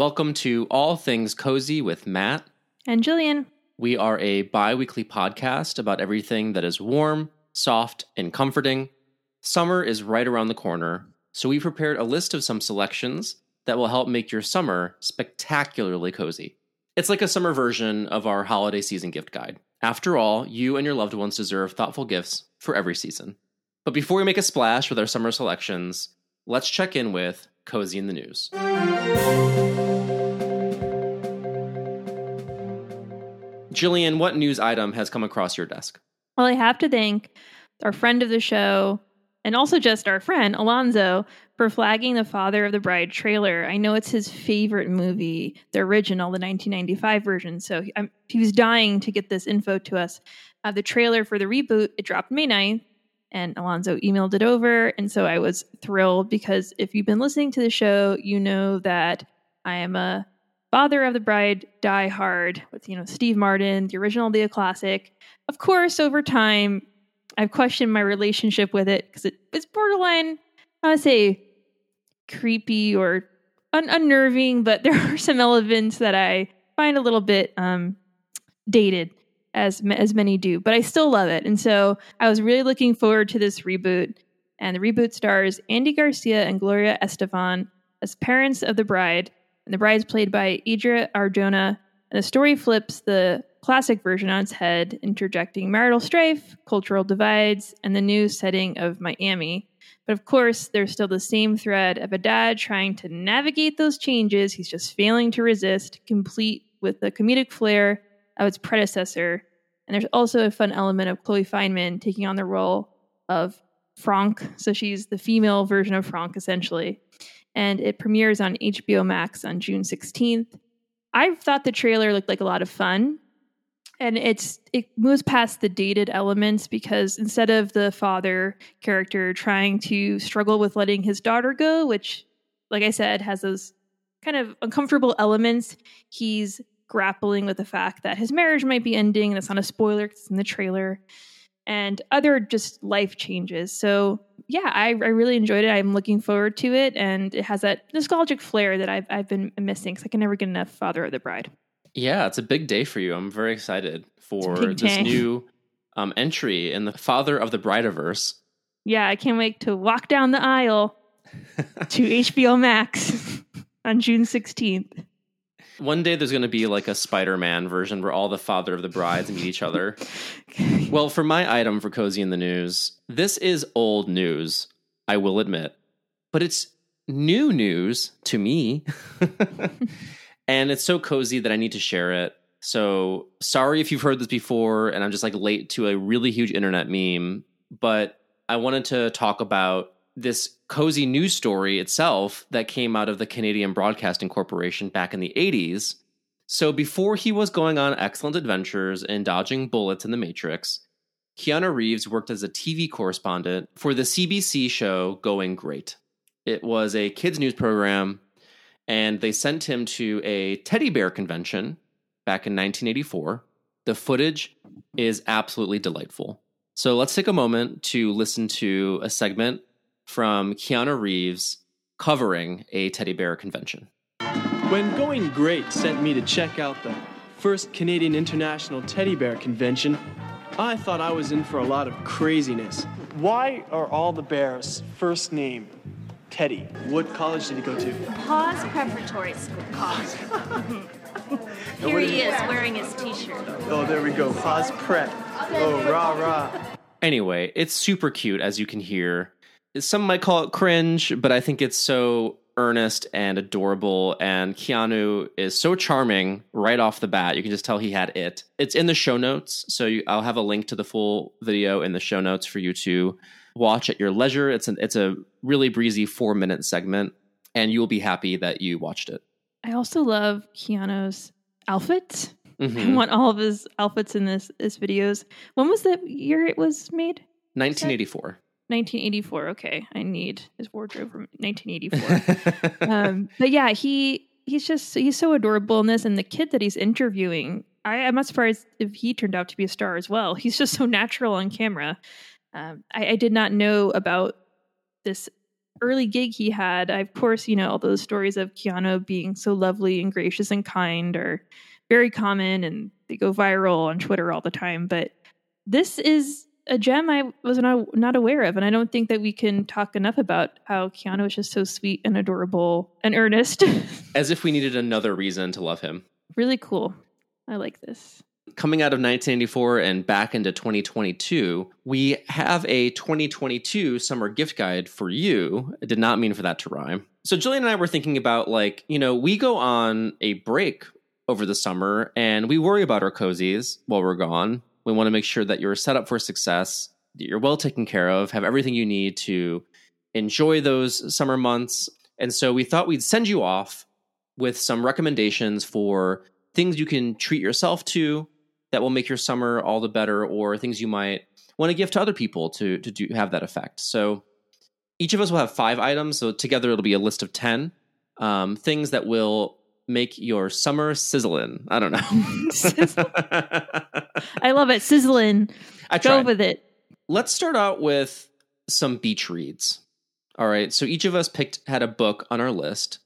Welcome to All Things Cozy with Matt. And Jillian. We are a bi weekly podcast about everything that is warm, soft, and comforting. Summer is right around the corner, so we prepared a list of some selections that will help make your summer spectacularly cozy. It's like a summer version of our holiday season gift guide. After all, you and your loved ones deserve thoughtful gifts for every season. But before we make a splash with our summer selections, let's check in with Cozy in the News. Jillian, what news item has come across your desk? Well, I have to thank our friend of the show and also just our friend Alonzo for flagging the Father of the Bride trailer. I know it's his favorite movie, the original, the 1995 version. So he, he was dying to get this info to us. Uh, the trailer for the reboot, it dropped May 9th, and Alonzo emailed it over. And so I was thrilled because if you've been listening to the show, you know that I am a Father of the Bride Die Hard with, you know, Steve Martin, the original, the classic. Of course, over time, I've questioned my relationship with it because it, it's borderline, I would say, creepy or un- unnerving, but there are some elements that I find a little bit um, dated, as as many do. But I still love it, and so I was really looking forward to this reboot. And the reboot stars Andy Garcia and Gloria Estefan as parents of the bride, and the bride is played by Adria Arjona. And the story flips the classic version on its head, interjecting marital strife, cultural divides, and the new setting of Miami. But of course, there's still the same thread of a dad trying to navigate those changes he's just failing to resist, complete with the comedic flair of its predecessor. And there's also a fun element of Chloe Fineman taking on the role of Franck. So she's the female version of Franck, essentially. And it premieres on HBO Max on June 16th. I thought the trailer looked like a lot of fun and it's it moves past the dated elements because instead of the father character trying to struggle with letting his daughter go which like i said has those kind of uncomfortable elements he's grappling with the fact that his marriage might be ending and it's not a spoiler it's in the trailer and other just life changes so yeah I, I really enjoyed it i'm looking forward to it and it has that nostalgic flair that i've, I've been missing because i can never get enough father of the bride yeah, it's a big day for you. I'm very excited for this new um, entry in the Father of the Brideverse. Yeah, I can't wait to walk down the aisle to HBO Max on June 16th. One day there's going to be like a Spider Man version where all the father of the brides meet each other. well, for my item for Cozy in the News, this is old news, I will admit, but it's new news to me. and it's so cozy that I need to share it. So sorry if you've heard this before and I'm just like late to a really huge internet meme, but I wanted to talk about this cozy news story itself that came out of the Canadian Broadcasting Corporation back in the 80s. So before he was going on excellent adventures and dodging bullets in the Matrix, Keanu Reeves worked as a TV correspondent for the CBC show Going Great. It was a kids' news program and they sent him to a teddy bear convention back in 1984. The footage is absolutely delightful. So let's take a moment to listen to a segment from Keanu Reeves covering a teddy bear convention. When Going Great sent me to check out the first Canadian International Teddy Bear Convention, I thought I was in for a lot of craziness. Why are all the bears first name Teddy. What college did he go to? Paws Preparatory School College. Here he is wearing his t-shirt. Oh, there we go. Paws Prep. Oh, rah rah. Anyway, it's super cute as you can hear. Some might call it cringe, but I think it's so earnest and adorable. And Keanu is so charming right off the bat. You can just tell he had it. It's in the show notes, so you, I'll have a link to the full video in the show notes for you to watch at your leisure. It's an it's a really breezy four minute segment, and you will be happy that you watched it. I also love Keanu's outfits. Mm-hmm. I want all of his outfits in this this videos. When was the year it was made? 1984. 1984. Okay, I need his wardrobe from 1984. um, but yeah, he he's just he's so adorable in this, and the kid that he's interviewing, I, I'm not surprised if he turned out to be a star as well. He's just so natural on camera. Um, I, I, did not know about this early gig he had, I, of course, you know, all those stories of Keanu being so lovely and gracious and kind are very common and they go viral on Twitter all the time. But this is a gem I was not, not aware of. And I don't think that we can talk enough about how Keanu is just so sweet and adorable and earnest. As if we needed another reason to love him. really cool. I like this. Coming out of 1984 and back into 2022, we have a 2022 summer gift guide for you. I did not mean for that to rhyme. So, Jillian and I were thinking about like, you know, we go on a break over the summer and we worry about our cozies while we're gone. We want to make sure that you're set up for success, that you're well taken care of, have everything you need to enjoy those summer months. And so we thought we'd send you off with some recommendations for things you can treat yourself to that will make your summer all the better, or things you might want to give to other people to to do have that effect. So each of us will have five items. So together it'll be a list of ten um, things that will make your summer sizzling. I don't know. I love it. Sizzling. I Go with it. Let's start out with some beach reads. All right. So each of us picked had a book on our list.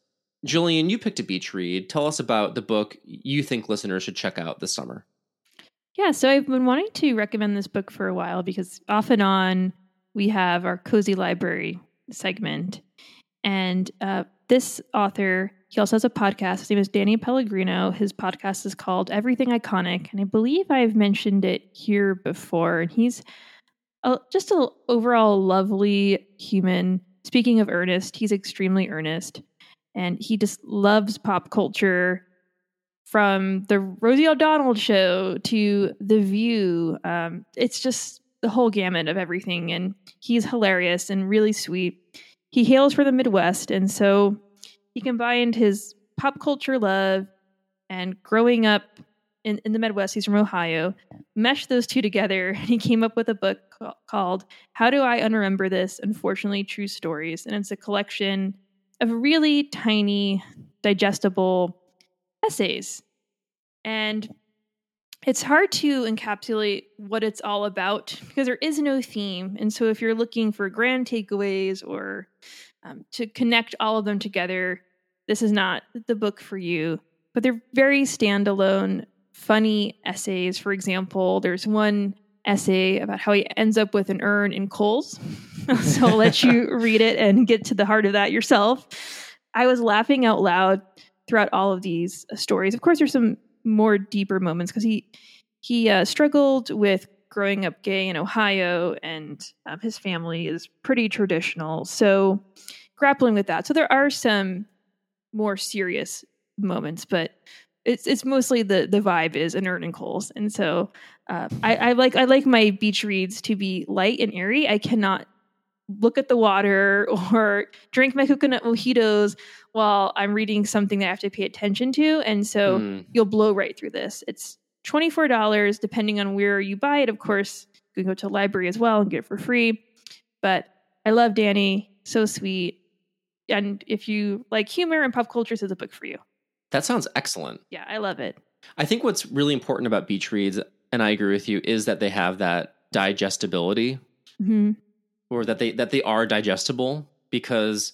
Jillian, you picked a beach read. Tell us about the book you think listeners should check out this summer. Yeah, so I've been wanting to recommend this book for a while because off and on we have our cozy library segment, and uh, this author he also has a podcast. His name is Danny Pellegrino. His podcast is called Everything Iconic, and I believe I've mentioned it here before. And he's a, just an overall lovely human. Speaking of earnest, he's extremely earnest, and he just loves pop culture from the Rosie O'Donnell show to The View. Um, it's just the whole gamut of everything. And he's hilarious and really sweet. He hails from the Midwest. And so he combined his pop culture love and growing up in, in the Midwest, he's from Ohio, meshed those two together. And he came up with a book ca- called How Do I Unremember This? Unfortunately True Stories. And it's a collection of really tiny, digestible essays. And it's hard to encapsulate what it's all about because there is no theme. And so, if you're looking for grand takeaways or um, to connect all of them together, this is not the book for you. But they're very standalone, funny essays. For example, there's one essay about how he ends up with an urn in Kohl's. so, I'll let you read it and get to the heart of that yourself. I was laughing out loud throughout all of these stories. Of course, there's some more deeper moments because he he uh, struggled with growing up gay in Ohio, and um, his family is pretty traditional. So grappling with that. So there are some more serious moments, but it's it's mostly the the vibe is urn and Kohl's, and so uh, I, I like I like my beach reads to be light and airy. I cannot look at the water or drink my coconut mojitos while I'm reading something that I have to pay attention to. And so Mm. you'll blow right through this. It's $24 depending on where you buy it. Of course, you can go to a library as well and get it for free. But I love Danny, so sweet. And if you like humor and pop culture, this is a book for you. That sounds excellent. Yeah, I love it. I think what's really important about beach reads, and I agree with you, is that they have that digestibility hmm or that they that they are digestible because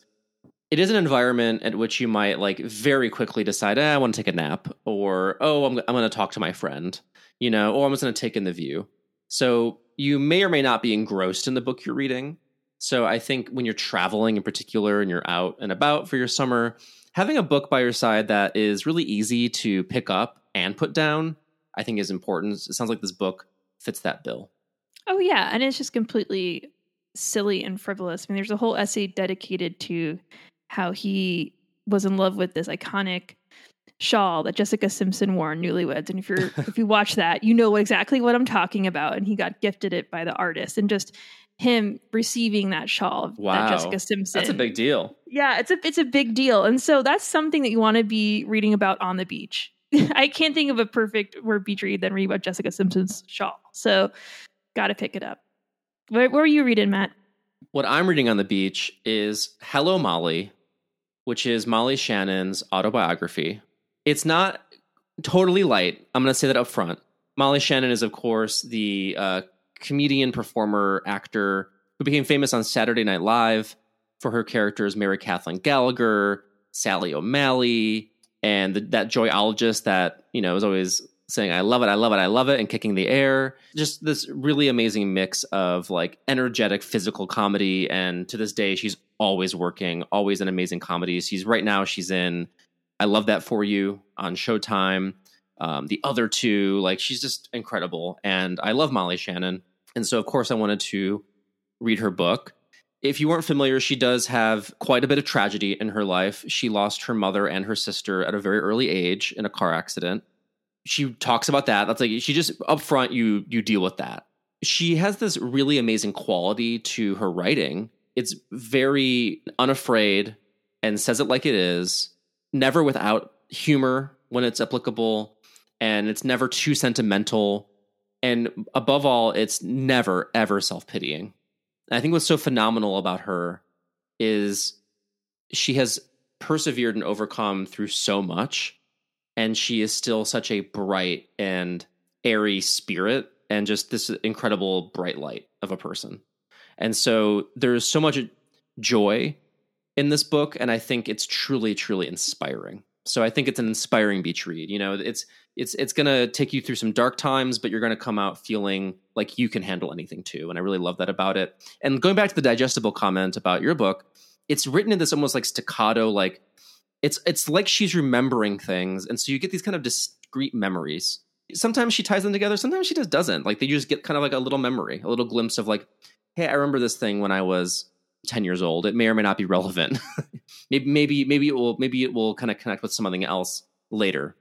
it is an environment at which you might like very quickly decide, eh, I want to take a nap, or oh, I'm I'm going to talk to my friend, you know, or I'm just going to take in the view. So you may or may not be engrossed in the book you're reading. So I think when you're traveling in particular and you're out and about for your summer, having a book by your side that is really easy to pick up and put down, I think is important. It sounds like this book fits that bill. Oh yeah, and it's just completely silly and frivolous. I mean, there's a whole essay dedicated to how he was in love with this iconic shawl that Jessica Simpson wore in Newlyweds. And if you're if you watch that, you know exactly what I'm talking about. And he got gifted it by the artist, and just him receiving that shawl Wow. that Jessica Simpson. That's a big deal. Yeah, it's a it's a big deal, and so that's something that you want to be reading about on the beach. I can't think of a perfect word beach read than read about Jessica Simpson's shawl. So, got to pick it up. Where, where were you reading, Matt? What I'm reading on the beach is Hello Molly, which is Molly Shannon's autobiography. It's not totally light. I'm going to say that up front. Molly Shannon is, of course, the uh, comedian, performer, actor who became famous on Saturday Night Live. for her characters Mary Kathleen Gallagher, Sally O'Malley, and the, that joyologist that you know is always saying "I love it, I love it, I love it" and kicking the air. Just this really amazing mix of like energetic physical comedy, and to this day she's always working, always in amazing comedies. She's right now she's in "I Love That for You" on Showtime. Um, the other two, like she's just incredible, and I love Molly Shannon, and so of course I wanted to read her book. If you weren't familiar, she does have quite a bit of tragedy in her life. She lost her mother and her sister at a very early age in a car accident. She talks about that. That's like she just up front you you deal with that. She has this really amazing quality to her writing. It's very unafraid and says it like it is, never without humor when it's applicable, and it's never too sentimental. And above all, it's never ever self-pitying I think what's so phenomenal about her is she has persevered and overcome through so much. And she is still such a bright and airy spirit and just this incredible bright light of a person. And so there's so much joy in this book. And I think it's truly, truly inspiring. So I think it's an inspiring beach read. You know, it's it's it's going to take you through some dark times, but you're going to come out feeling like you can handle anything too. And I really love that about it. And going back to the digestible comment about your book, it's written in this almost like staccato, like it's it's like she's remembering things, and so you get these kind of discrete memories. Sometimes she ties them together, sometimes she just doesn't. Like they just get kind of like a little memory, a little glimpse of like, hey, I remember this thing when I was 10 years old. It may or may not be relevant. maybe maybe maybe it will maybe it will kind of connect with something else later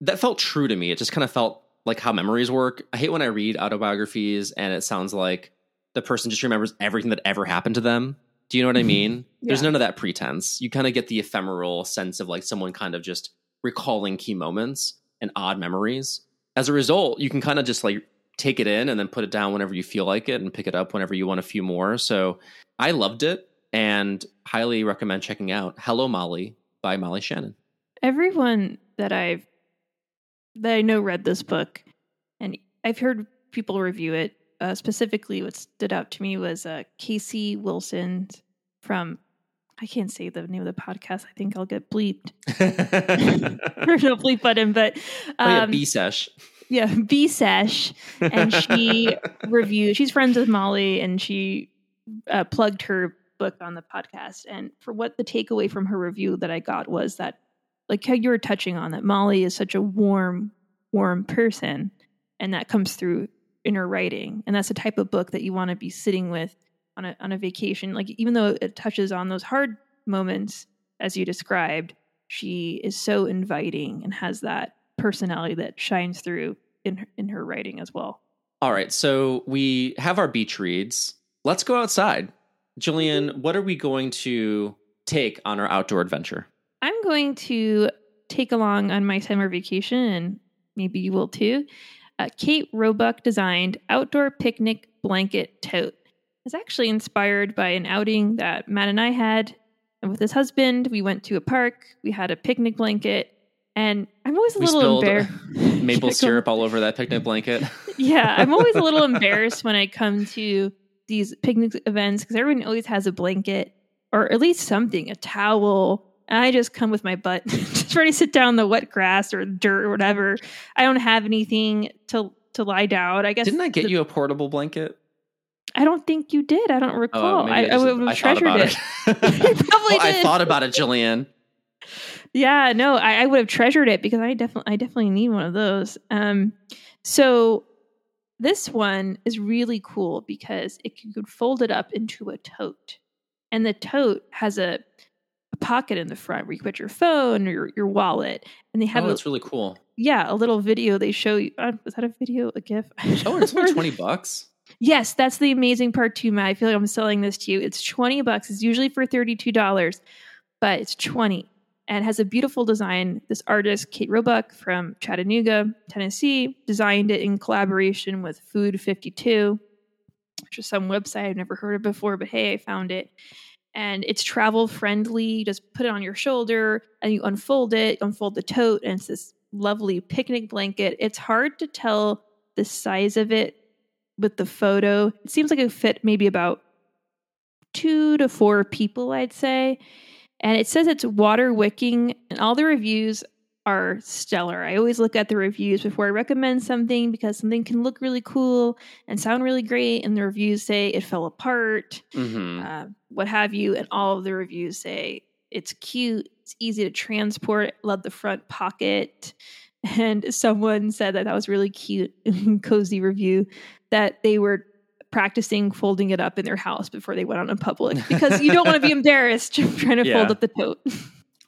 that felt true to me. It just kind of felt like how memories work. I hate when I read autobiographies and it sounds like the person just remembers everything that ever happened to them. Do you know what I mean? yeah. There's none of that pretense. You kind of get the ephemeral sense of like someone kind of just recalling key moments and odd memories. As a result, you can kind of just like take it in and then put it down whenever you feel like it and pick it up whenever you want a few more. So I loved it and highly recommend checking out Hello Molly by Molly Shannon. Everyone that I've that I know read this book, and I've heard people review it. Uh, specifically, what stood out to me was uh, Casey Wilson from. I can't say the name of the podcast. I think I'll get bleeped. There's no bleep button, but um, oh, yeah, um, B sesh. Yeah, B sesh, and she reviewed. She's friends with Molly, and she uh, plugged her book on the podcast. And for what the takeaway from her review that I got was that like how you were touching on that Molly is such a warm, warm person, and that comes through in her writing. And that's the type of book that you want to be sitting with on a on a vacation. Like even though it touches on those hard moments as you described, she is so inviting and has that personality that shines through in her, in her writing as well. All right, so we have our beach reads. Let's go outside. Jillian, mm-hmm. what are we going to take on our outdoor adventure? I'm going to take along on my summer vacation, and maybe you will too. Uh, Kate Roebuck designed outdoor picnic blanket tote. It's actually inspired by an outing that Matt and I had and with his husband. We went to a park. We had a picnic blanket, and I'm always a we little embarrassed. Maple syrup all over that picnic blanket. yeah, I'm always a little embarrassed when I come to these picnic events because everyone always has a blanket or at least something, a towel, and I just come with my butt, just ready to sit down the wet grass or dirt or whatever. I don't have anything to to lie down. I guess didn't I get the, you a portable blanket? I don't think you did. I don't oh, recall. Oh, I, I, would have treasured it. it. probably well, I thought about it, Jillian. Yeah, no, I, I, would have treasured it because I definitely, I definitely need one of those. Um, so this one is really cool because it can fold it up into a tote, and the tote has a pocket in the front where you put your phone or your, your wallet. And they have oh, that's really cool. Yeah, a little video they show you. Uh, was that a video, a GIF? Oh, it's only 20 bucks. Yes, that's the amazing part too, Matt. I feel like I'm selling this to you. It's 20 bucks. It's usually for $32, but it's 20 and has a beautiful design. This artist, Kate Roebuck from Chattanooga, Tennessee, designed it in collaboration with Food 52, which is some website I've never heard of before, but hey, I found it and it's travel friendly. You just put it on your shoulder and you unfold it, unfold the tote, and it's this lovely picnic blanket. It's hard to tell the size of it with the photo. It seems like it fit maybe about two to four people, I'd say. And it says it's water wicking, and all the reviews are stellar. I always look at the reviews before I recommend something because something can look really cool and sound really great, and the reviews say it fell apart, hmm uh, what have you, and all of the reviews say it's cute, it's easy to transport, love the front pocket. And someone said that that was really cute, and cozy review that they were practicing folding it up in their house before they went out in public because you don't want to be embarrassed trying to Yeah. fold up the tote.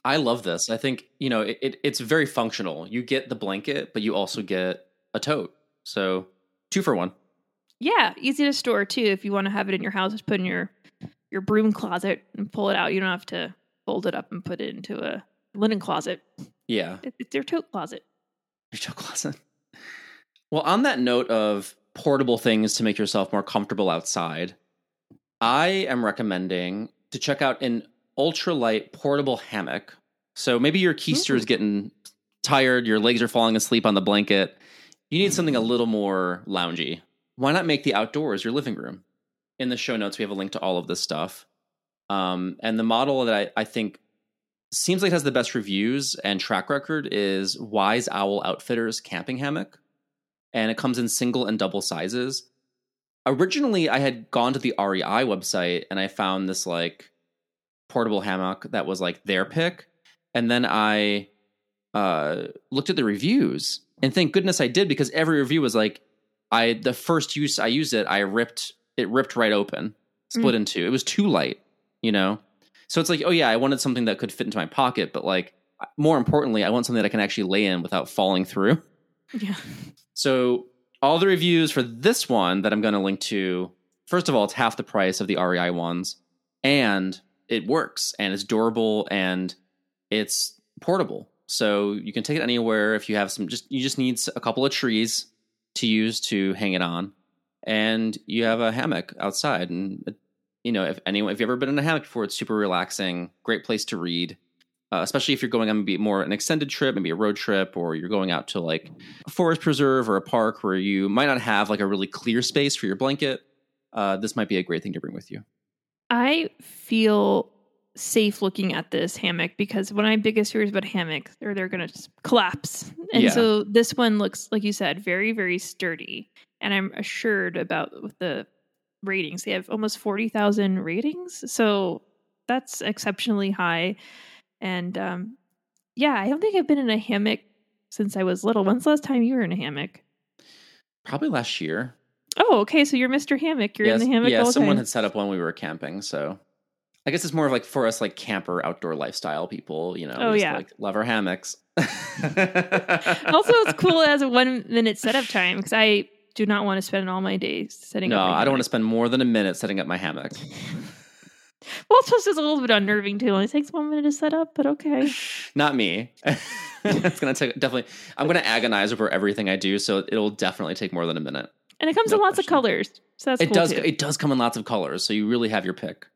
I love this. I think you know it, it, it's very functional. You get the blanket, but you also get a tote. So two for one. Yeah, easy to store too. If you want to have it in your house, just put in your your broom closet and pull it out. You don't have to fold it up and put it into a linen closet. Yeah, It- It's your tote closet. your tote closet. Well, on that note of portable things to make yourself more comfortable outside, I am recommending to check out an ultralight portable hammock. So maybe your keister is getting tired, your legs are falling asleep on the blanket. You need something a little more loungy. Why not make the outdoors your living room? In the show notes, we have a link to all of this stuff. Um, and the model that I, I think seems like has the best reviews and track record is Wise Owl Outfitters camping hammock, and it comes in single and double sizes. Originally, I had gone to the REI website and I found this like portable hammock that was like their pick, and then I uh, looked at the reviews, and thank goodness I did because every review was like, I the first use I used it, I ripped it ripped right open, split in two. It was too light, you know. So it's like, oh yeah, I wanted something that could fit into my pocket, but like more importantly, I want something that I can actually lay in without falling through. Yeah. So all the reviews for this one that I'm going to link to, first of all, it's half the price of the REI ones, and it works, and it's durable, and it's portable. So you can take it anywhere. If you have some, just you just need a couple of trees to use to hang it on, and you have a hammock outside. And you know, if anyone, if you've ever been in a hammock before, it's super relaxing. Great place to read. Uh, especially if you're going on maybe more an extended trip, maybe a road trip, or you're going out to like a forest preserve or a park where you might not have like a really clear space for your blanket. Uh, this might be a great thing to bring with you. I feel safe looking at this hammock because one of my biggest fears about hammocks are they're going to collapse. And Yeah. so this one looks, like you said, very, very sturdy. And I'm assured about the ratings. They have almost 40,000 ratings. So that's exceptionally high. And um, yeah, I don't think I've been in a hammock since I was little. When's the last time you were in a hammock? Probably last year. Oh, okay. So you're Mr. Hammock. You're in the hammock yeah, someone time. had set up one when we were camping. So I guess it's more of like for us, like camper outdoor lifestyle people. You know, Oh, yeah. like love our hammocks. also, it's cool as a one minute setup time because I do not want to spend all my days setting no, up. I don't want to spend more than a minute setting up my hammock. Well, it's just a little bit unnerving too. It only takes one minute to set up, but okay. Not me. it's gonna take definitely. I'm gonna agonize over everything I do, so it'll definitely take more than a minute. And it comes No in lots question. of colors, so that's it cool does. too. It does come in lots of colors, so you really have your pick.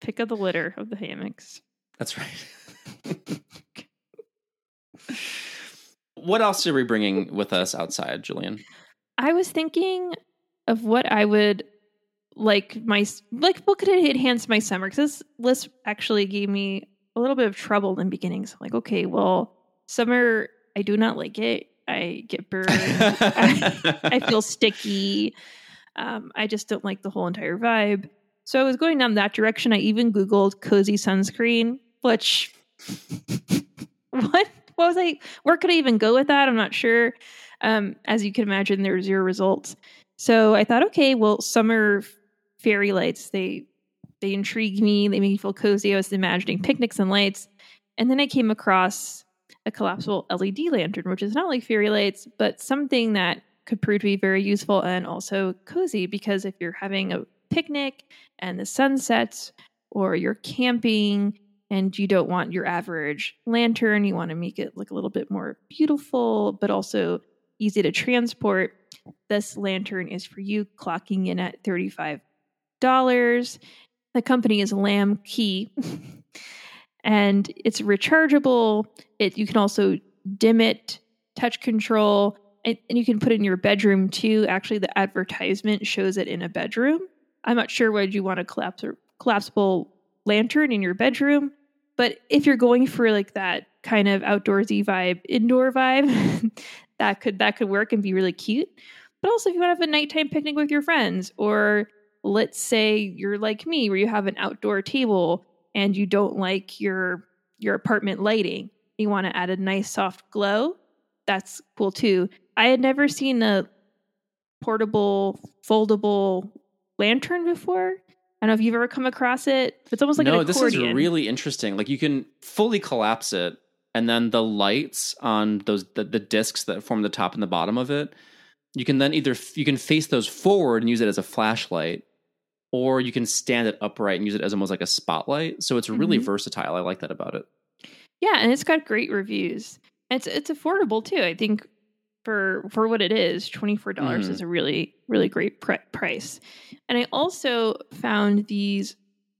Pick of the litter of the hammocks. That's right. what else are we bringing with us outside, Jillian? I was thinking of what I would like my like what could enhance my summer because this list actually gave me a little bit of trouble in the beginning. So I'm like, okay, well, summer I do not like it. I get burned. I, I feel sticky. Um, I just don't like the whole entire vibe. So I was going down that direction. I even Googled cozy sunscreen, which what what was I where could I even go with that? I'm not sure. Um, as you can imagine, there were zero results. So I thought, okay, well, summer fairy lights, they they intrigue me, they make me feel cozy. I was imagining picnics and lights. And then I came across a collapsible LED lantern, which is not like fairy lights, but something that could prove to be very useful and also cozy because if you're having a picnic and the sun sets or you're camping and you don't want your average lantern, you want to make it look a little bit more beautiful, but also easy to transport. This lantern is for you, clocking in at $35. The company is Lamb Key. and it's rechargeable. It you can also dim it, touch control, and, and you can put it in your bedroom too. Actually, the advertisement shows it in a bedroom. I'm not sure would you want a collapse collapsible lantern in your bedroom, but if you're going for like that kind of outdoorsy vibe, indoor vibe, that could that could work and be really cute. But also if you want to have a nighttime picnic with your friends, or let's say you're like me where you have an outdoor table and you don't like your your apartment lighting, you want to add a nice soft glow, that's cool too. I had never seen a portable foldable lantern before. I don't know if you've ever come across it. It's almost like no, an this accordion. is really interesting. Like you can fully collapse it, and then the lights on those the, the discs that form the top and the bottom of it, you can then either you can face those forward and use it as a flashlight, or you can stand it upright and use it as almost like a spotlight. So it's really Mhm. versatile. I like that about it. Yeah, and it's got great reviews. It's it's affordable too. I think for for what it is, twenty four dollars Mhm. is a really really great pri- price. And I also found these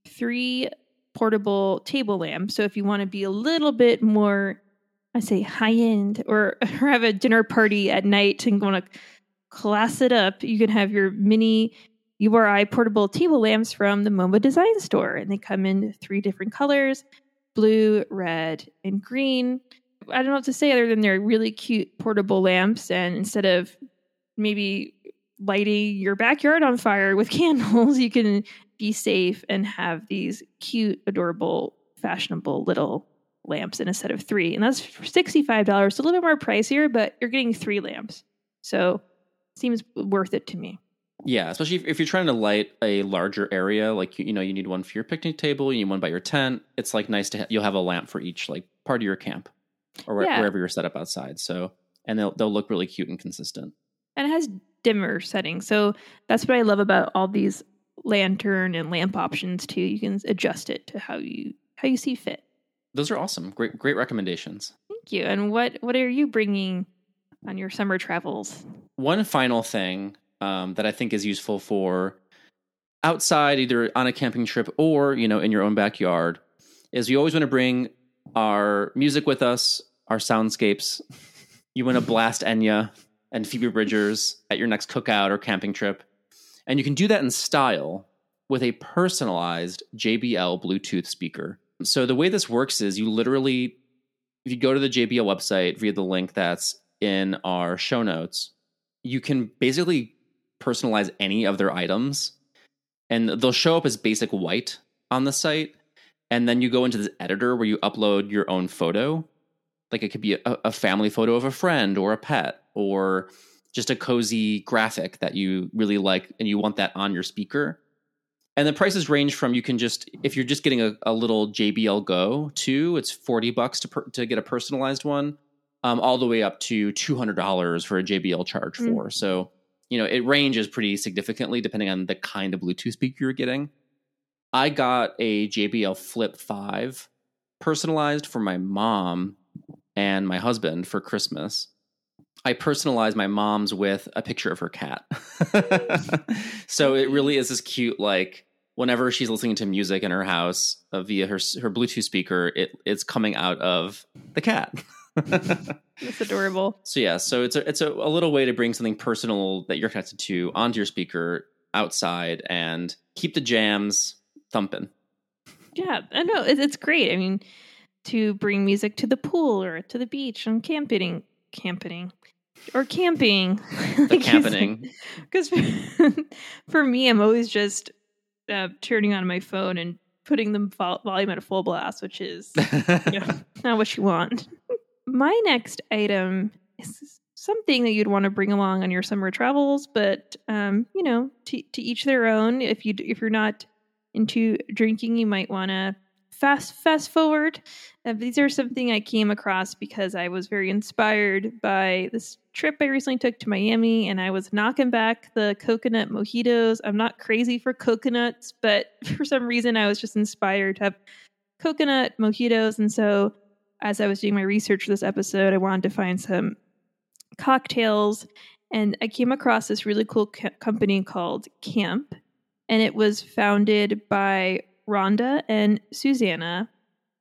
three portable table lamps. So if you want to be a little bit more, I say high end, or, or have a dinner party at night and want to class it up, you can have your mini URI portable table lamps from the MoMA Design Store, and they come in three different colors blue, red, and green. I don't know what to say other than they're really cute portable lamps. And instead of maybe lighting your backyard on fire with candles, you can be safe and have these cute, adorable, fashionable little lamps in a set of three. And that's $65. So a little bit more pricier, but you're getting three lamps. So seems worth it to me. Yeah, especially if, if you're trying to light a larger area, like you, you know, you need one for your picnic table, you need one by your tent. It's like nice to ha- you'll have a lamp for each like part of your camp or Yeah. wherever you're set up outside. So and they'll they'll look really cute and consistent. and it has dimmer settings. So that's what I love about all these lantern and lamp options too. You can adjust it to how you how you see fit. Those are awesome. Great great recommendations. Thank you. And what what are you bringing on your summer travels? One final thing um, that I think is useful for outside, either on a camping trip or you know in your own backyard, is you always want to bring our music with us, our soundscapes. You want to blast Enya and Phoebe Bridgers at your next cookout or camping trip, and you can do that in style with a personalized JBL Bluetooth speaker. So the way this works is you literally, if you go to the JBL website via the link that's in our show notes, you can basically personalize any of their items and they'll show up as basic white on the site. And then you go into this editor where you upload your own photo. Like it could be a, a family photo of a friend or a pet or just a cozy graphic that you really like and you want that on your speaker. And the prices range from you can just if you're just getting a, a little JBL Go 2, it's 40 bucks to per, to get a personalized one um, all the way up to two hundred dollars for a JBL Charge Mm. Four. So you know it ranges pretty significantly depending on the kind of Bluetooth speaker you're getting. I got a JBL Flip Five personalized for my mom and my husband for Christmas. I personalized my mom's with a picture of her cat. so it really is this cute like whenever she's listening to music in her house uh, via her her Bluetooth speaker, it it's coming out of the cat. It's adorable. So yeah, so it's a it's a, a little way to bring something personal that you're connected to onto your speaker outside and keep the jams thumping. Yeah, I know it, it's great. I mean, to bring music to the pool or to the beach and camping, camping, or camping. The camping. Because for me, I'm always just uh, turning on my phone and putting the vol- volume at a full blast, which is you know, not what you want. My next item is something that you'd want to bring along on your summer travels, but um, you know, to, to each their own. If you if you're not into drinking, you might want to fast fast forward. Uh, these are something I came across because I was very inspired by this trip I recently took to Miami, and I was knocking back the coconut mojitos. I'm not crazy for coconuts, but for some reason I was just inspired to have coconut mojitos, and so as I was doing my research for this episode, I wanted to find some cocktails, and I came across this really cool co- company called Camp, and it was founded by Rhonda and Susanna,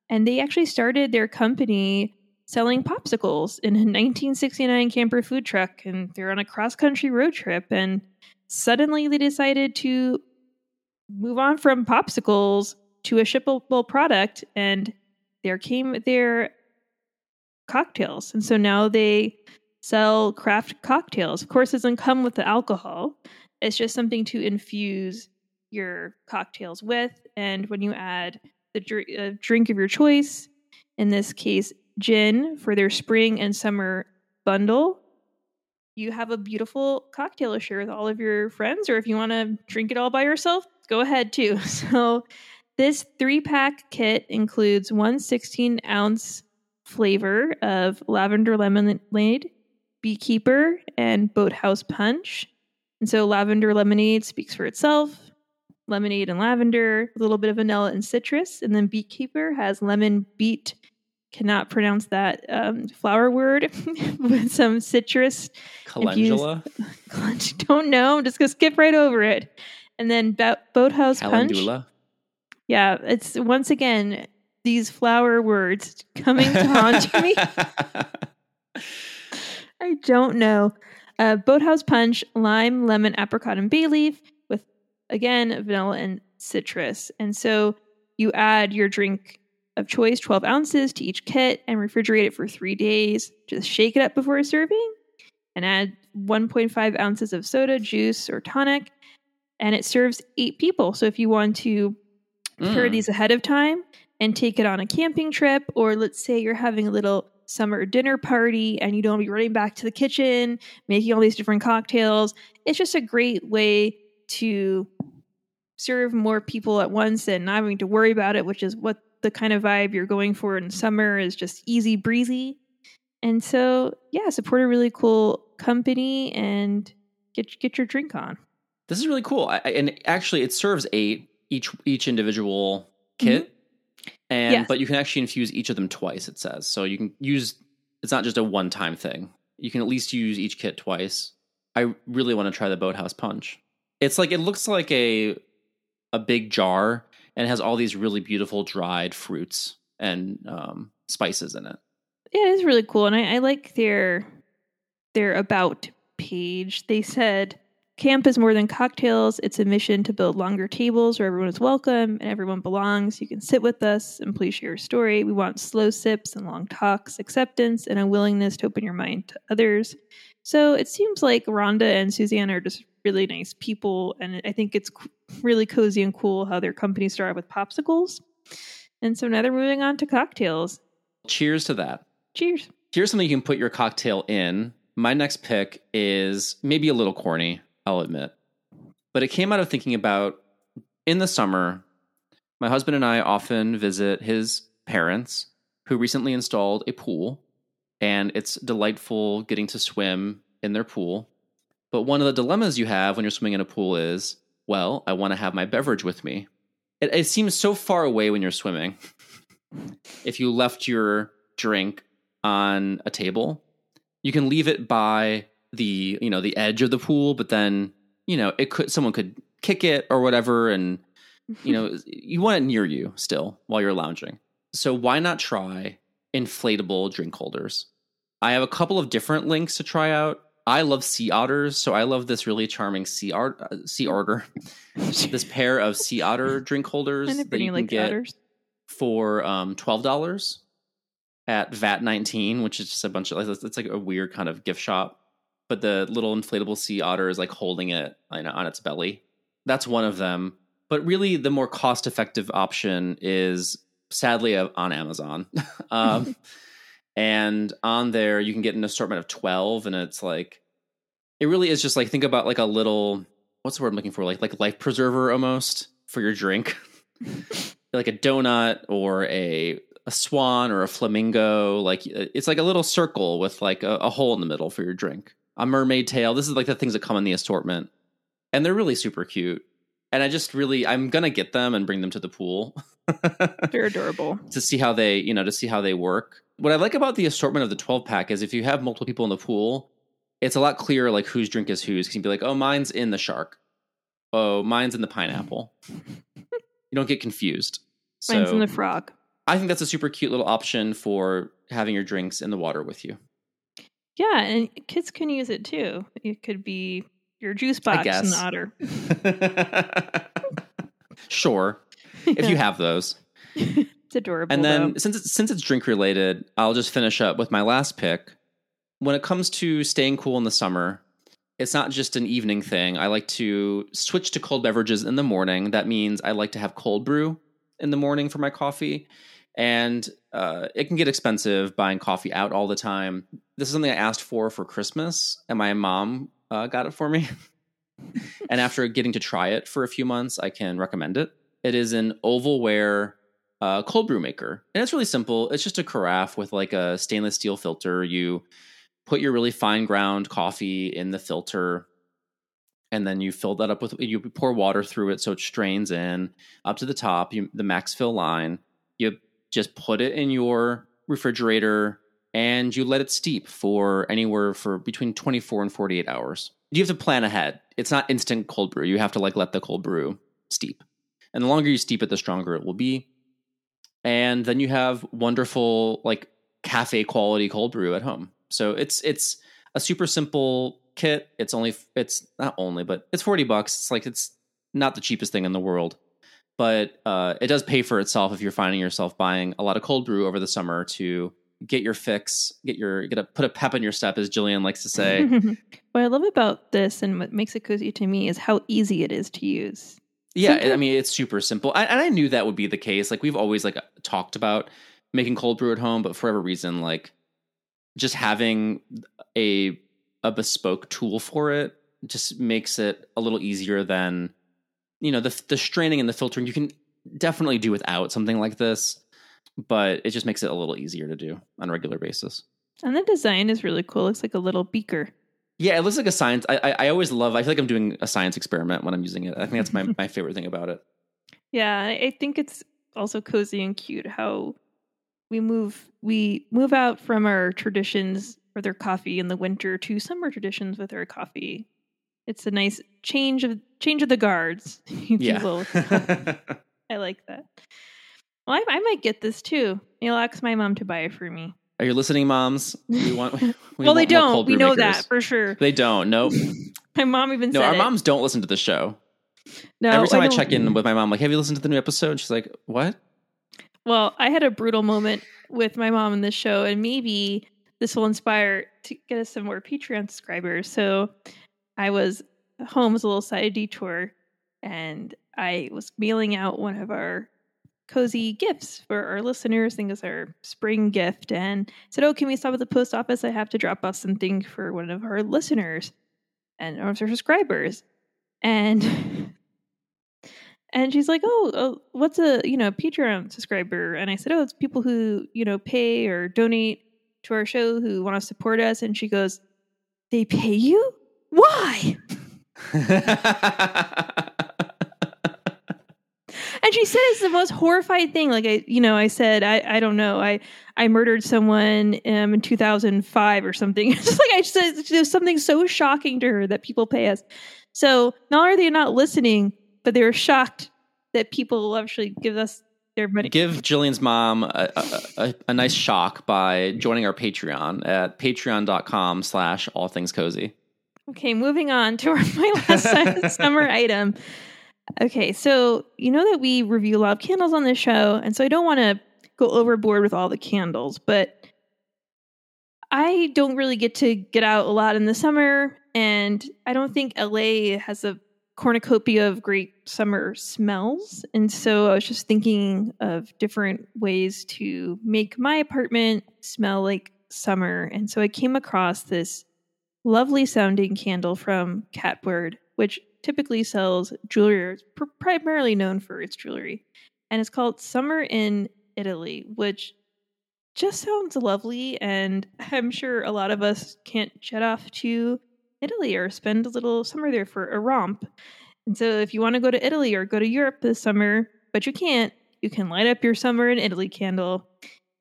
and they actually started their company selling popsicles in a 1969 camper food truck, and they're on a cross country road trip, and suddenly they decided to move on from popsicles to a shippable product, and there came their cocktails. And so now they sell craft cocktails. Of course, it doesn't come with the alcohol. It's just something to infuse your cocktails with. And when you add the dr- uh, drink of your choice, in this case, gin for their spring and summer bundle, you have a beautiful cocktail to share with all of your friends. Or if you want to drink it all by yourself, go ahead too. So, this three pack kit includes one 16 ounce flavor of lavender lemonade, beekeeper, and boathouse punch. And so, lavender lemonade speaks for itself. Lemonade and lavender, a little bit of vanilla and citrus. And then beekeeper has lemon, beet, cannot pronounce that um, flower word with some citrus. Calendula? infused- Don't know. I'm just going to skip right over it. And then bo- boathouse punch. Yeah, it's once again these flower words coming to haunt me. I don't know. Uh, Boathouse Punch, lime, lemon, apricot, and bay leaf with, again, vanilla and citrus. And so you add your drink of choice, 12 ounces to each kit, and refrigerate it for three days. Just shake it up before serving and add 1.5 ounces of soda, juice, or tonic. And it serves eight people. So if you want to prepare Mm. these ahead of time and take it on a camping trip, or let's say you're having a little summer dinner party and you don't be running back to the kitchen, making all these different cocktails. It's just a great way to serve more people at once and not having to worry about it, which is what the kind of vibe you're going for in summer is just easy breezy. And so, yeah, support a really cool company and get get your drink on. This is really cool. I, and actually, it serves eight each each individual kit, and Yes. but you can actually infuse each of them twice. It says so you can use. It's not just a one time thing. You can at least use each kit twice. I really want to try the boathouse punch. It's like it looks like a a big jar and has all these really beautiful dried fruits and um, spices in it. Yeah, it is really cool, and I, I like their their about page. They said camp is more than cocktails; it's a mission to build longer tables where everyone is welcome and everyone belongs. You can sit with us and please share your story. We want slow sips and long talks, acceptance, and a willingness to open your mind to others. So it seems like Rhonda and Suzanne are just really nice people, and I think it's really cozy and cool how their company started with popsicles. And so now they're moving on to cocktails. Cheers to that. Cheers. Here's something you can put your cocktail in. My next pick is maybe a little corny, I'll admit. But it came out of thinking about in the summer, my husband and I often visit his parents who recently installed a pool, and it's delightful getting to swim in their pool. But one of the dilemmas you have when you're swimming in a pool is, well, I want to have my beverage with me. It, it seems so far away when you're swimming. if you left your drink on a table, you can leave it by the you know the edge of the pool, but then you know it could someone could kick it or whatever, and you know you want it near you still while you're lounging. So why not try inflatable drink holders? I have a couple of different links to try out. I love sea otters, so I love this really charming sea art uh, sea otter. this pair of sea otter drink holders that you can like get otters. for um, twelve dollars at VAT nineteen, which is just a bunch of it's like a weird kind of gift shop. But the little inflatable sea otter is like holding it on, on its belly. That's one of them. But really, the more cost effective option is sadly uh, on Amazon. um, and on there, you can get an assortment of twelve, and it's like it really is just like think about like a little what's the word I'm looking for like like life preserver almost for your drink like a donut or a a swan or a flamingo like uh, it's like a little circle with like a, a hole in the middle for your drink a mermaid tail this is like the things that come in the assortment. And they're really super cute. And i just really i'm gonna get them and bring them to the pool. They're adorable. to see how they you know to see how they work. What i like about the assortment of the 12 pack is if you have multiple people in the pool it's a lot clearer like whose drink is whose. Because you'd be like oh mine's in the shark. Oh mine's in the pineapple. You don't get confused. So Mine's in the frog. i think that's a super cute little option for having your drinks in the water with you Yeah, and kids can use it too. It could be your juice box and the otter. Sure, if you have those. It's adorable. And then though. since it's, since it's drink related, I'll just finish up with my last pick. When it comes to staying cool in the summer, it's not just an evening thing. I like to switch to cold beverages in the morning. That means I like to have cold brew in the morning for my coffee. And uh, it can get expensive buying coffee out all the time. This is something I asked for for Christmas, and my mom uh, got it for me. and after getting to try it for a few months, I can recommend it. It is an ovalware uh, cold brew maker, and it's really simple. It's just a carafe with like a stainless steel filter. You put your really fine ground coffee in the filter, and then you fill that up with you pour water through it so it strains in up to the top. You the max fill line. You just put it in your refrigerator and you let it steep for anywhere for between 24 and 48 hours. You have to plan ahead. It's not instant cold brew. You have to like let the cold brew steep. And the longer you steep it, the stronger it will be. And then you have wonderful like cafe quality cold brew at home. So it's it's a super simple kit. It's only it's not only, but it's 40 bucks. It's like it's not the cheapest thing in the world. But uh, it does pay for itself if you're finding yourself buying a lot of cold brew over the summer to get your fix, get your get a put a pep in your step, as Jillian likes to say. what I love about this and what makes it cozy to me is how easy it is to use. Yeah. I mean it's super simple, I, and I knew that would be the case. Like we've always like talked about making cold brew at home, but for whatever reason, like just having a a bespoke tool for it just makes it a little easier than you know the the straining and the filtering. You can definitely do without something like this, but it just makes it a little easier to do on a regular basis. And the design is really cool. It looks like a little beaker. Yeah, it looks like a science. I, I I always love. I feel like I'm doing a science experiment when I'm using it. I think that's my my favorite thing about it. Yeah, I think it's also cozy and cute how we move we move out from our traditions with our coffee in the winter to summer traditions with our coffee. It's a nice change of change of the guards. if you will. I like that. Well, I, I might get this too. I'll ask my mom to buy it for me. Are you listening, moms? We want. We well, they want more don't. We know makers. that for sure. They don't. Nope. My mom even No, said No, our it. moms don't listen to the show. No, Every time I, don't- check in mm. with my mom, like, have you listened to the new episode? She's like, what? Well, I had a brutal moment with my mom in this show, and maybe this will inspire to get us some more Patreon subscribers. So I was home as a little side detour, and I was mailing out one of our cozy gifts for our listeners. I think it's our spring gift, and said, "Oh, can we stop at the post office? I have to drop off something for one of our listeners and or our subscribers." And and she's like, "Oh, uh, what's a you know Patreon subscriber?" And I said, "Oh, it's people who you know pay or donate to our show who want to support us." And she goes, "They pay you? Why?" And she said it's the most horrified thing. Like I, you know, I said, I, I don't know, I, I murdered someone um, in 2005 or something. It's just like I said, it's just something so shocking to her that people pay us. So not only are they not listening, but they're shocked that people will actually give us their money. Give Jillian's mom a, a, a, a nice shock by joining our Patreon at patreon.com slash all things cozy. Okay, moving on to our, my last summer item. Okay, so you know that we review a lot of candles on this show, and so I don't want to go overboard with all the candles, but I don't really get to get out a lot in the summer, and I don't think LA has a cornucopia of great summer smells. And so I was just thinking of different ways to make my apartment smell like summer. And so I came across this lovely sounding candle from Catbird, which typically sells jewelry, primarily known for its jewelry. And it's called Summer in Italy, which just sounds lovely. And I'm sure a lot of us can't jet off to Italy or spend a little summer there for a romp. And so if you want to go to Italy or go to Europe this summer, but you can't, you can light up your Summer in Italy candle.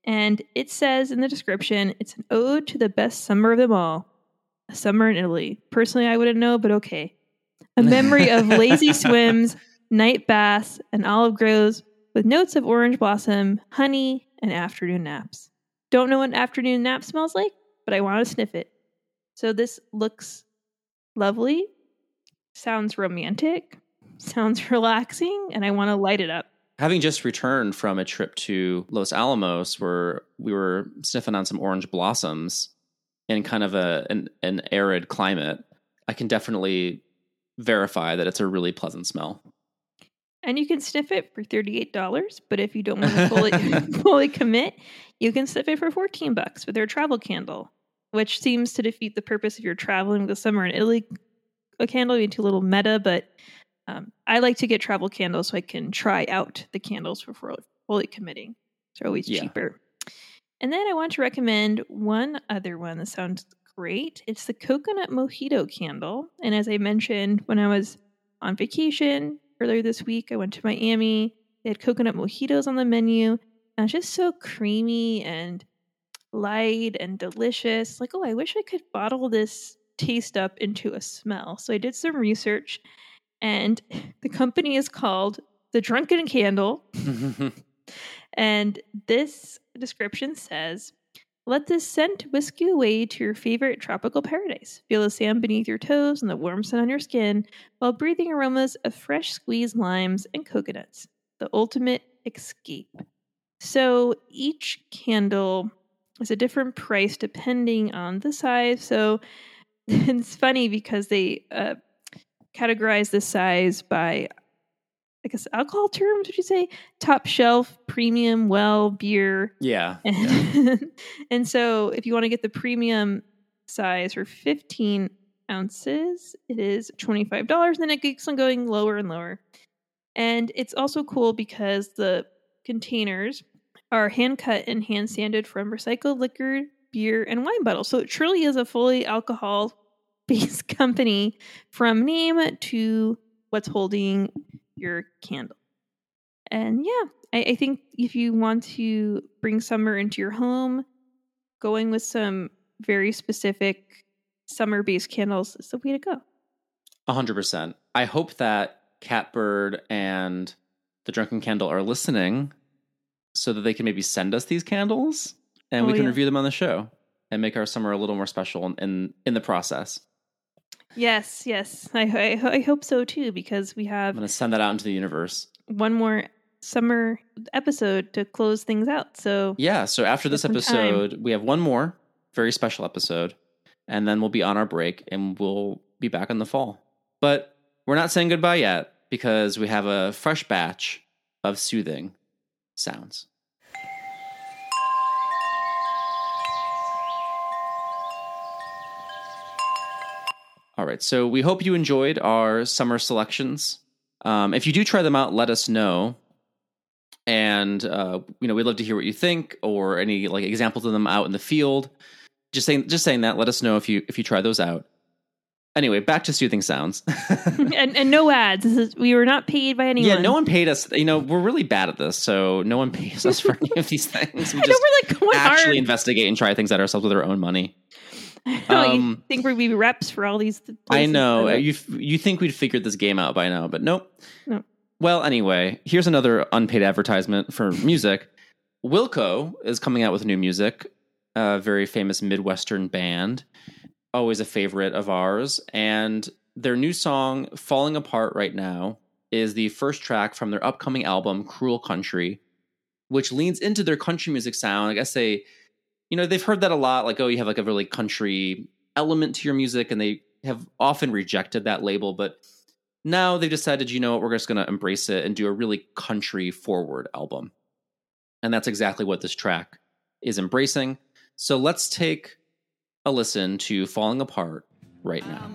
And it says in the description, it's an ode to the best summer of them all. A summer in Italy. Personally, I wouldn't know, but okay. A memory of lazy swims, night baths, and olive groves with notes of orange blossom, honey, and afternoon naps. Don't know what an afternoon nap smells like, but I want to sniff it. So this looks lovely, sounds romantic, sounds relaxing and I want to light it up. Having just returned from a trip to Los Alamos where we were sniffing on some orange blossoms in kind of a an, an arid climate, I can definitely verify that it's a really pleasant smell. And you can sniff it for $38, but if you don't want to fully fully commit, you can sniff it for 14 bucks with their travel candle, which seems to defeat the purpose if you're traveling this summer in Italy. A candle being too little meta, but um, I like to get travel candles so I can try out the candles before fully committing. They're always Yeah. cheaper. And then I want to recommend one other one that sounds great. It's the coconut mojito candle. And as I mentioned, when I was on vacation earlier this week, I went to Miami. They had coconut mojitos on the menu. And it's just so creamy and light and delicious. Like, oh, I wish I could bottle this taste up into a smell. So I did some research, and the company is called The Drunken Candle. And this description says, let this scent whisk you away to your favorite tropical paradise. Feel the sand beneath your toes and the warm sun on your skin while breathing aromas of fresh squeezed limes and coconuts. The ultimate escape. So each candle is a different price depending on the size. So it's funny because they uh, categorize the size by, I guess, alcohol terms, would you say? Top shelf, premium, well, beer, yeah. and, and so if you want to get the premium size for 15 ounces, it is $25. And then it keeps on going lower and lower. And it's also cool because the containers are hand cut and hand sanded from recycled liquor, beer, and wine bottles. So it truly is a fully alcohol based company from name to what's holding your candle. And yeah, I, I think if you want to bring summer into your home, going with some very specific summer based candles is the way to go. A hundred percent. I hope that Catbird and the Drunken Candle are listening so that they can maybe send us these candles and we Oh, can yeah. review them on the show and make our summer a little more special in in, in the process. Yes, yes. I, I, I hope so too, because we have. I'm going to send that out into the universe. one more summer episode to close things out. So Yeah. So after this some time. episode, we have one more very special episode, and then we'll be on our break and we'll be back in the fall. But we're not saying goodbye yet because we have a fresh batch of soothing sounds. All right. So we hope you enjoyed our summer selections. Um, if you do try them out, let us know and uh, you know we'd love to hear what you think or any like examples of them out in the field just saying just saying that let us know if you if you try those out anyway back to soothing sounds and, and no ads. Is, we were not paid by anyone. yeah no one paid us you know we're really bad at this so no one pays us for any of these things we I know just we're like actually hard. investigate and try things out ourselves with our own money I know, you um, think we'd be reps for all these. th- I know you you think we'd figured this game out by now, but nope. No. Well, anyway, here's another unpaid advertisement for music. Wilco is coming out with new music. A very famous Midwestern band, always a favorite of ours, and their new song "Falling Apart" right now is the first track from their upcoming album "Cruel Country," which leans into their country music sound. I guess they, you know, they've heard that a lot. Like, oh, you have like a really country element to your music, and they have often rejected that label, but now they've decided, you know what, we're just going to embrace it and do a really country forward album. And that's exactly what this track is embracing. So let's take a listen to Falling Apart right now.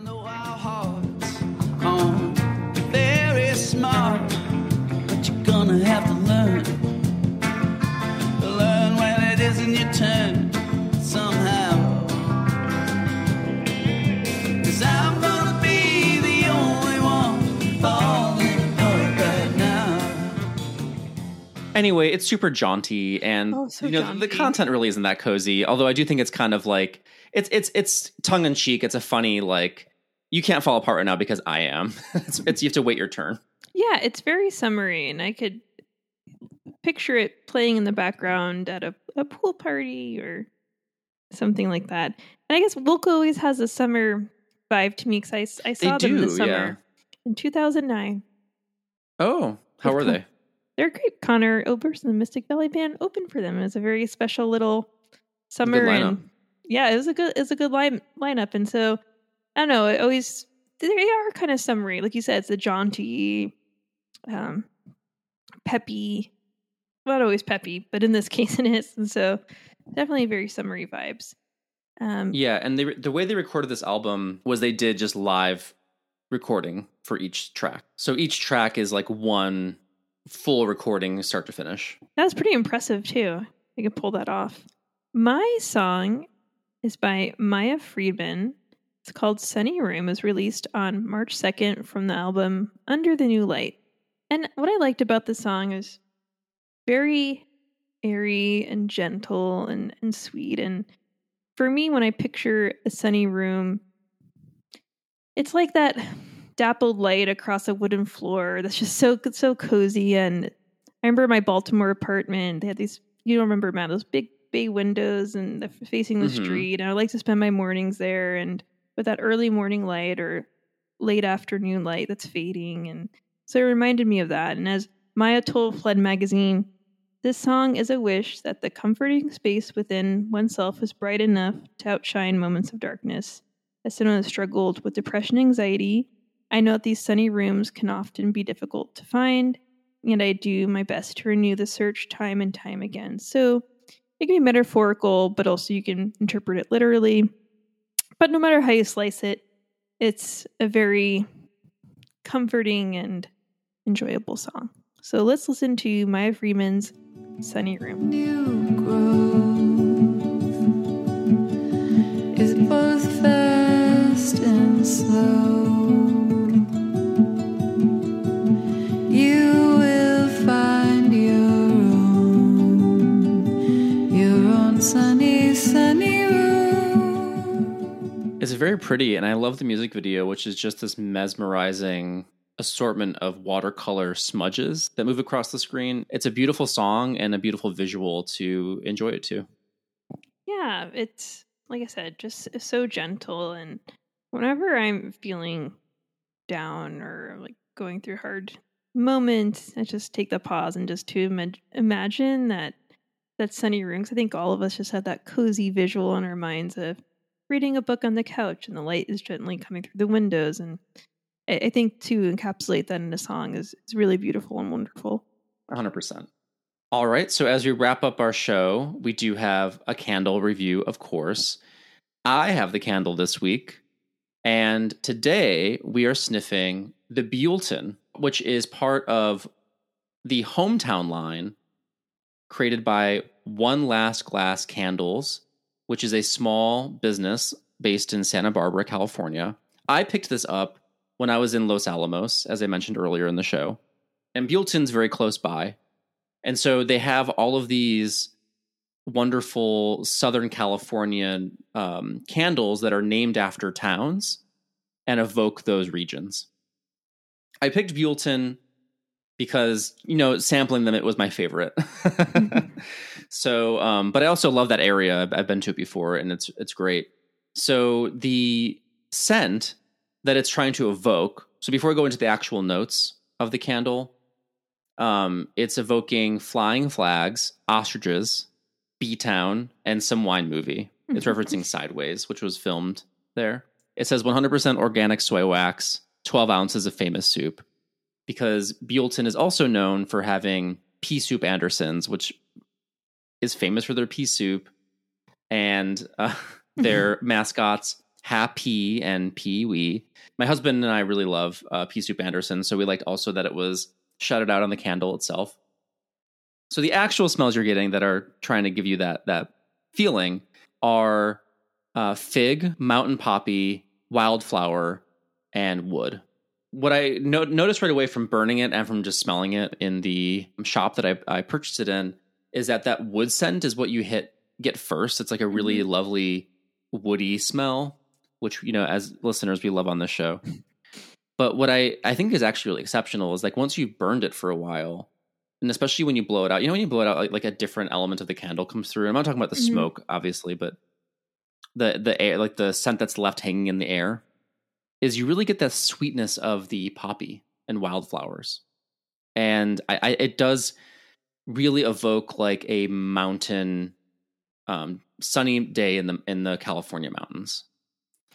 Anyway, it's super jaunty and Oh, so you know the content really isn't that cozy, although I do think it's kind of like it's it's it's tongue in cheek. It's a funny like you can't fall apart right now because I am. it's, it's you have to wait your turn. Yeah, it's very summery, and I could picture it playing in the background at a, a pool party or something like that. And I guess Wilco always has a summer vibe to me because I, I saw them do, this summer yeah. in 2009. Oh, how were they? They're great. Conor Oberst and the Mystic Valley Band opened for them. It was a very special little summer. and yeah, it was a good it was a good line, lineup. And so I don't know, it always they are kind of summery. Like you said, it's a jaunty, um peppy not always peppy, but in this case it is. And so definitely very summery vibes. Um Yeah, and they, the way they recorded this album was they did just live recording for each track. So each track is like one full recording, start to finish. That was pretty impressive too. I could pull that off. My song is by Maia Friedman. It's called Sunny Room. It was released on March 2nd from the album Under the New Light. And what I liked about the song is very airy and gentle and, and sweet. And for me, when I picture a sunny room, it's like that dappled light across a wooden floor that's just so so cozy and I remember my Baltimore apartment. They had these, you don't remember, Matt, those big bay windows and the, facing the Mhm. street. And I like to spend my mornings there and with that early morning light or late afternoon light that's fading. And so it reminded me of that. And as Maia told Flood magazine, this song is a wish that the comforting space within oneself is bright enough to outshine moments of darkness. As someone who struggled with depression anxiety, I know that these sunny rooms can often be difficult to find and I do my best to renew the search time and time again. So it can be metaphorical, but also you can interpret it literally. But no matter how you slice it, it's a very comforting and enjoyable song. So let's listen to Maia Freeman's Sunny Room. Very pretty, and I love the music video, which is just this mesmerizing assortment of watercolor smudges that move across the screen. It's a beautiful song and a beautiful visual to enjoy it to. Yeah, it's like I said, just so gentle. And whenever I'm feeling down or like going through hard moments, I just take the pause and just to ima- imagine that that sunny room. 'Cause I think all of us just have that cozy visual in our minds of reading a book on the couch and the light is gently coming through the windows. And I, I think to encapsulate that in a song is, is really beautiful and wonderful. 100%. All right. So, as we wrap up our show, we do have a candle review, of course. I have the candle this week. And today we are sniffing the Buellton, which is part of the hometown line created by One Last Glass Candles, which is a small business based in Santa Barbara, California. I picked this up when I was in Los Alamos, as I mentioned earlier in the show. And Buellton's very close by. And so they have all of these wonderful Southern California um, candles that are named after towns and evoke those regions. I picked Buellton because, you know, sampling them, it was my favorite. so, um, but I also love that area. I've, I've been to it before and it's, it's great. So the scent that it's trying to evoke. So before I go into the actual notes of the candle, um, it's evoking flying flags, ostriches, B Town, and some wine movie. It's referencing Sideways, which was filmed there. It says 100% organic soy wax, 12 ounces of famous soup, because Buellton is also known for having pea soup Andersen's, which is famous for their pea soup, and uh, their mascots Happy and Pee Wee. My husband and I really love uh, pea soup Andersen, so we liked also that it was shouted out on the candle itself. So the actual smells you're getting that are trying to give you that that feeling are uh, fig, mountain poppy, wildflower, and wood. What I no- noticed right away from burning it and from just smelling it in the shop that I, I purchased it in is that that wood scent is what you hit get first. It's like a really lovely woody smell, which you know as listeners we love on this show. But what I I think is actually really exceptional is like once you've burned it for a while, and especially when you blow it out, you know when you blow it out, like, like a different element of the candle comes through. I'm not talking about the Mhm. smoke, obviously, but the the air, like the scent that's left hanging in the air, is you really get that sweetness of the poppy and wildflowers. and I, I it does really evoke like a mountain, um, sunny day in the in the California mountains.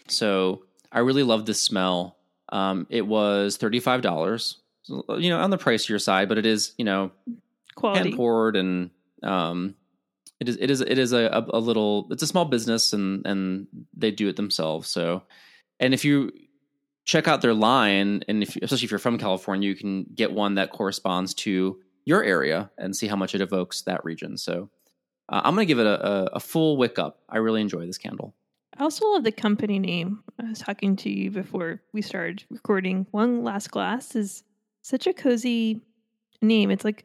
So I really love the smell. Um, it was thirty five dollars, you know, on the pricier side, but it is you know Quality. hand poured and um, it is it is it is a, a, a little it's a small business and and they do it themselves. So, and if you check out their line, and if especially if you're from California, you can get one that corresponds to your area and see how much it evokes that region. So, uh, I'm going to give it a, a, a full wick up. I really enjoy this candle. I also love the company name. I was talking to you before we started recording. One Last Glass is such a cozy name. It's like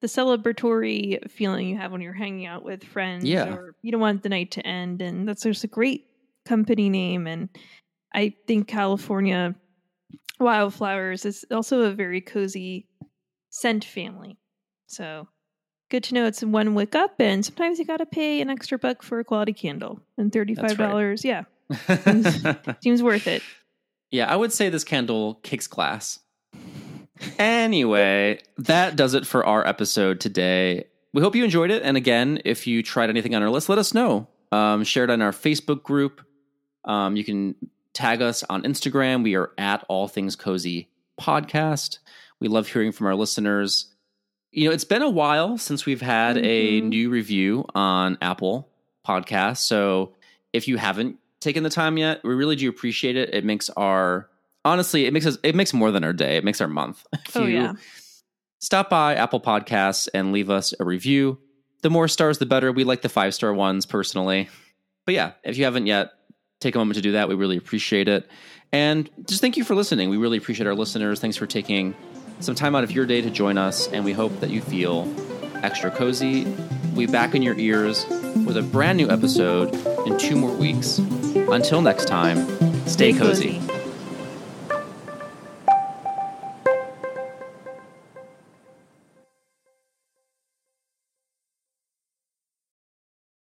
the celebratory feeling you have when you're hanging out with friends Yeah. or you don't want the night to end. And that's just a great company name. And I think California Wildflowers is also a very cozy scent family. So good to know it's one wick up. And sometimes you got to pay an extra buck for a quality candle. And $35, yeah, seems worth it. Yeah, I would say this candle kicks class. Anyway, that does it for our episode today. We hope you enjoyed it. And again, if you tried anything on our list, let us know. Um, share it on our Facebook group. Um, you can tag us on Instagram. We are at All Things Cozy Podcast. We love hearing from our listeners. You know, it's been a while since we've had a Mhm. new review on Apple Podcasts. So if you haven't taken the time yet, we really do appreciate it. It makes our honestly, it makes us it makes more than our day. It makes our month. If Oh, you yeah. Stop by Apple Podcasts and leave us a review. The more stars, the better. We like the five star ones personally. But yeah, if you haven't yet, take a moment to do that. We really appreciate it. And just thank you for listening. We really appreciate our listeners. Thanks for taking some time out of your day to join us. And we hope that you feel extra cozy. We back in your ears with a brand new episode in two more weeks. Until next time, stay, cozy.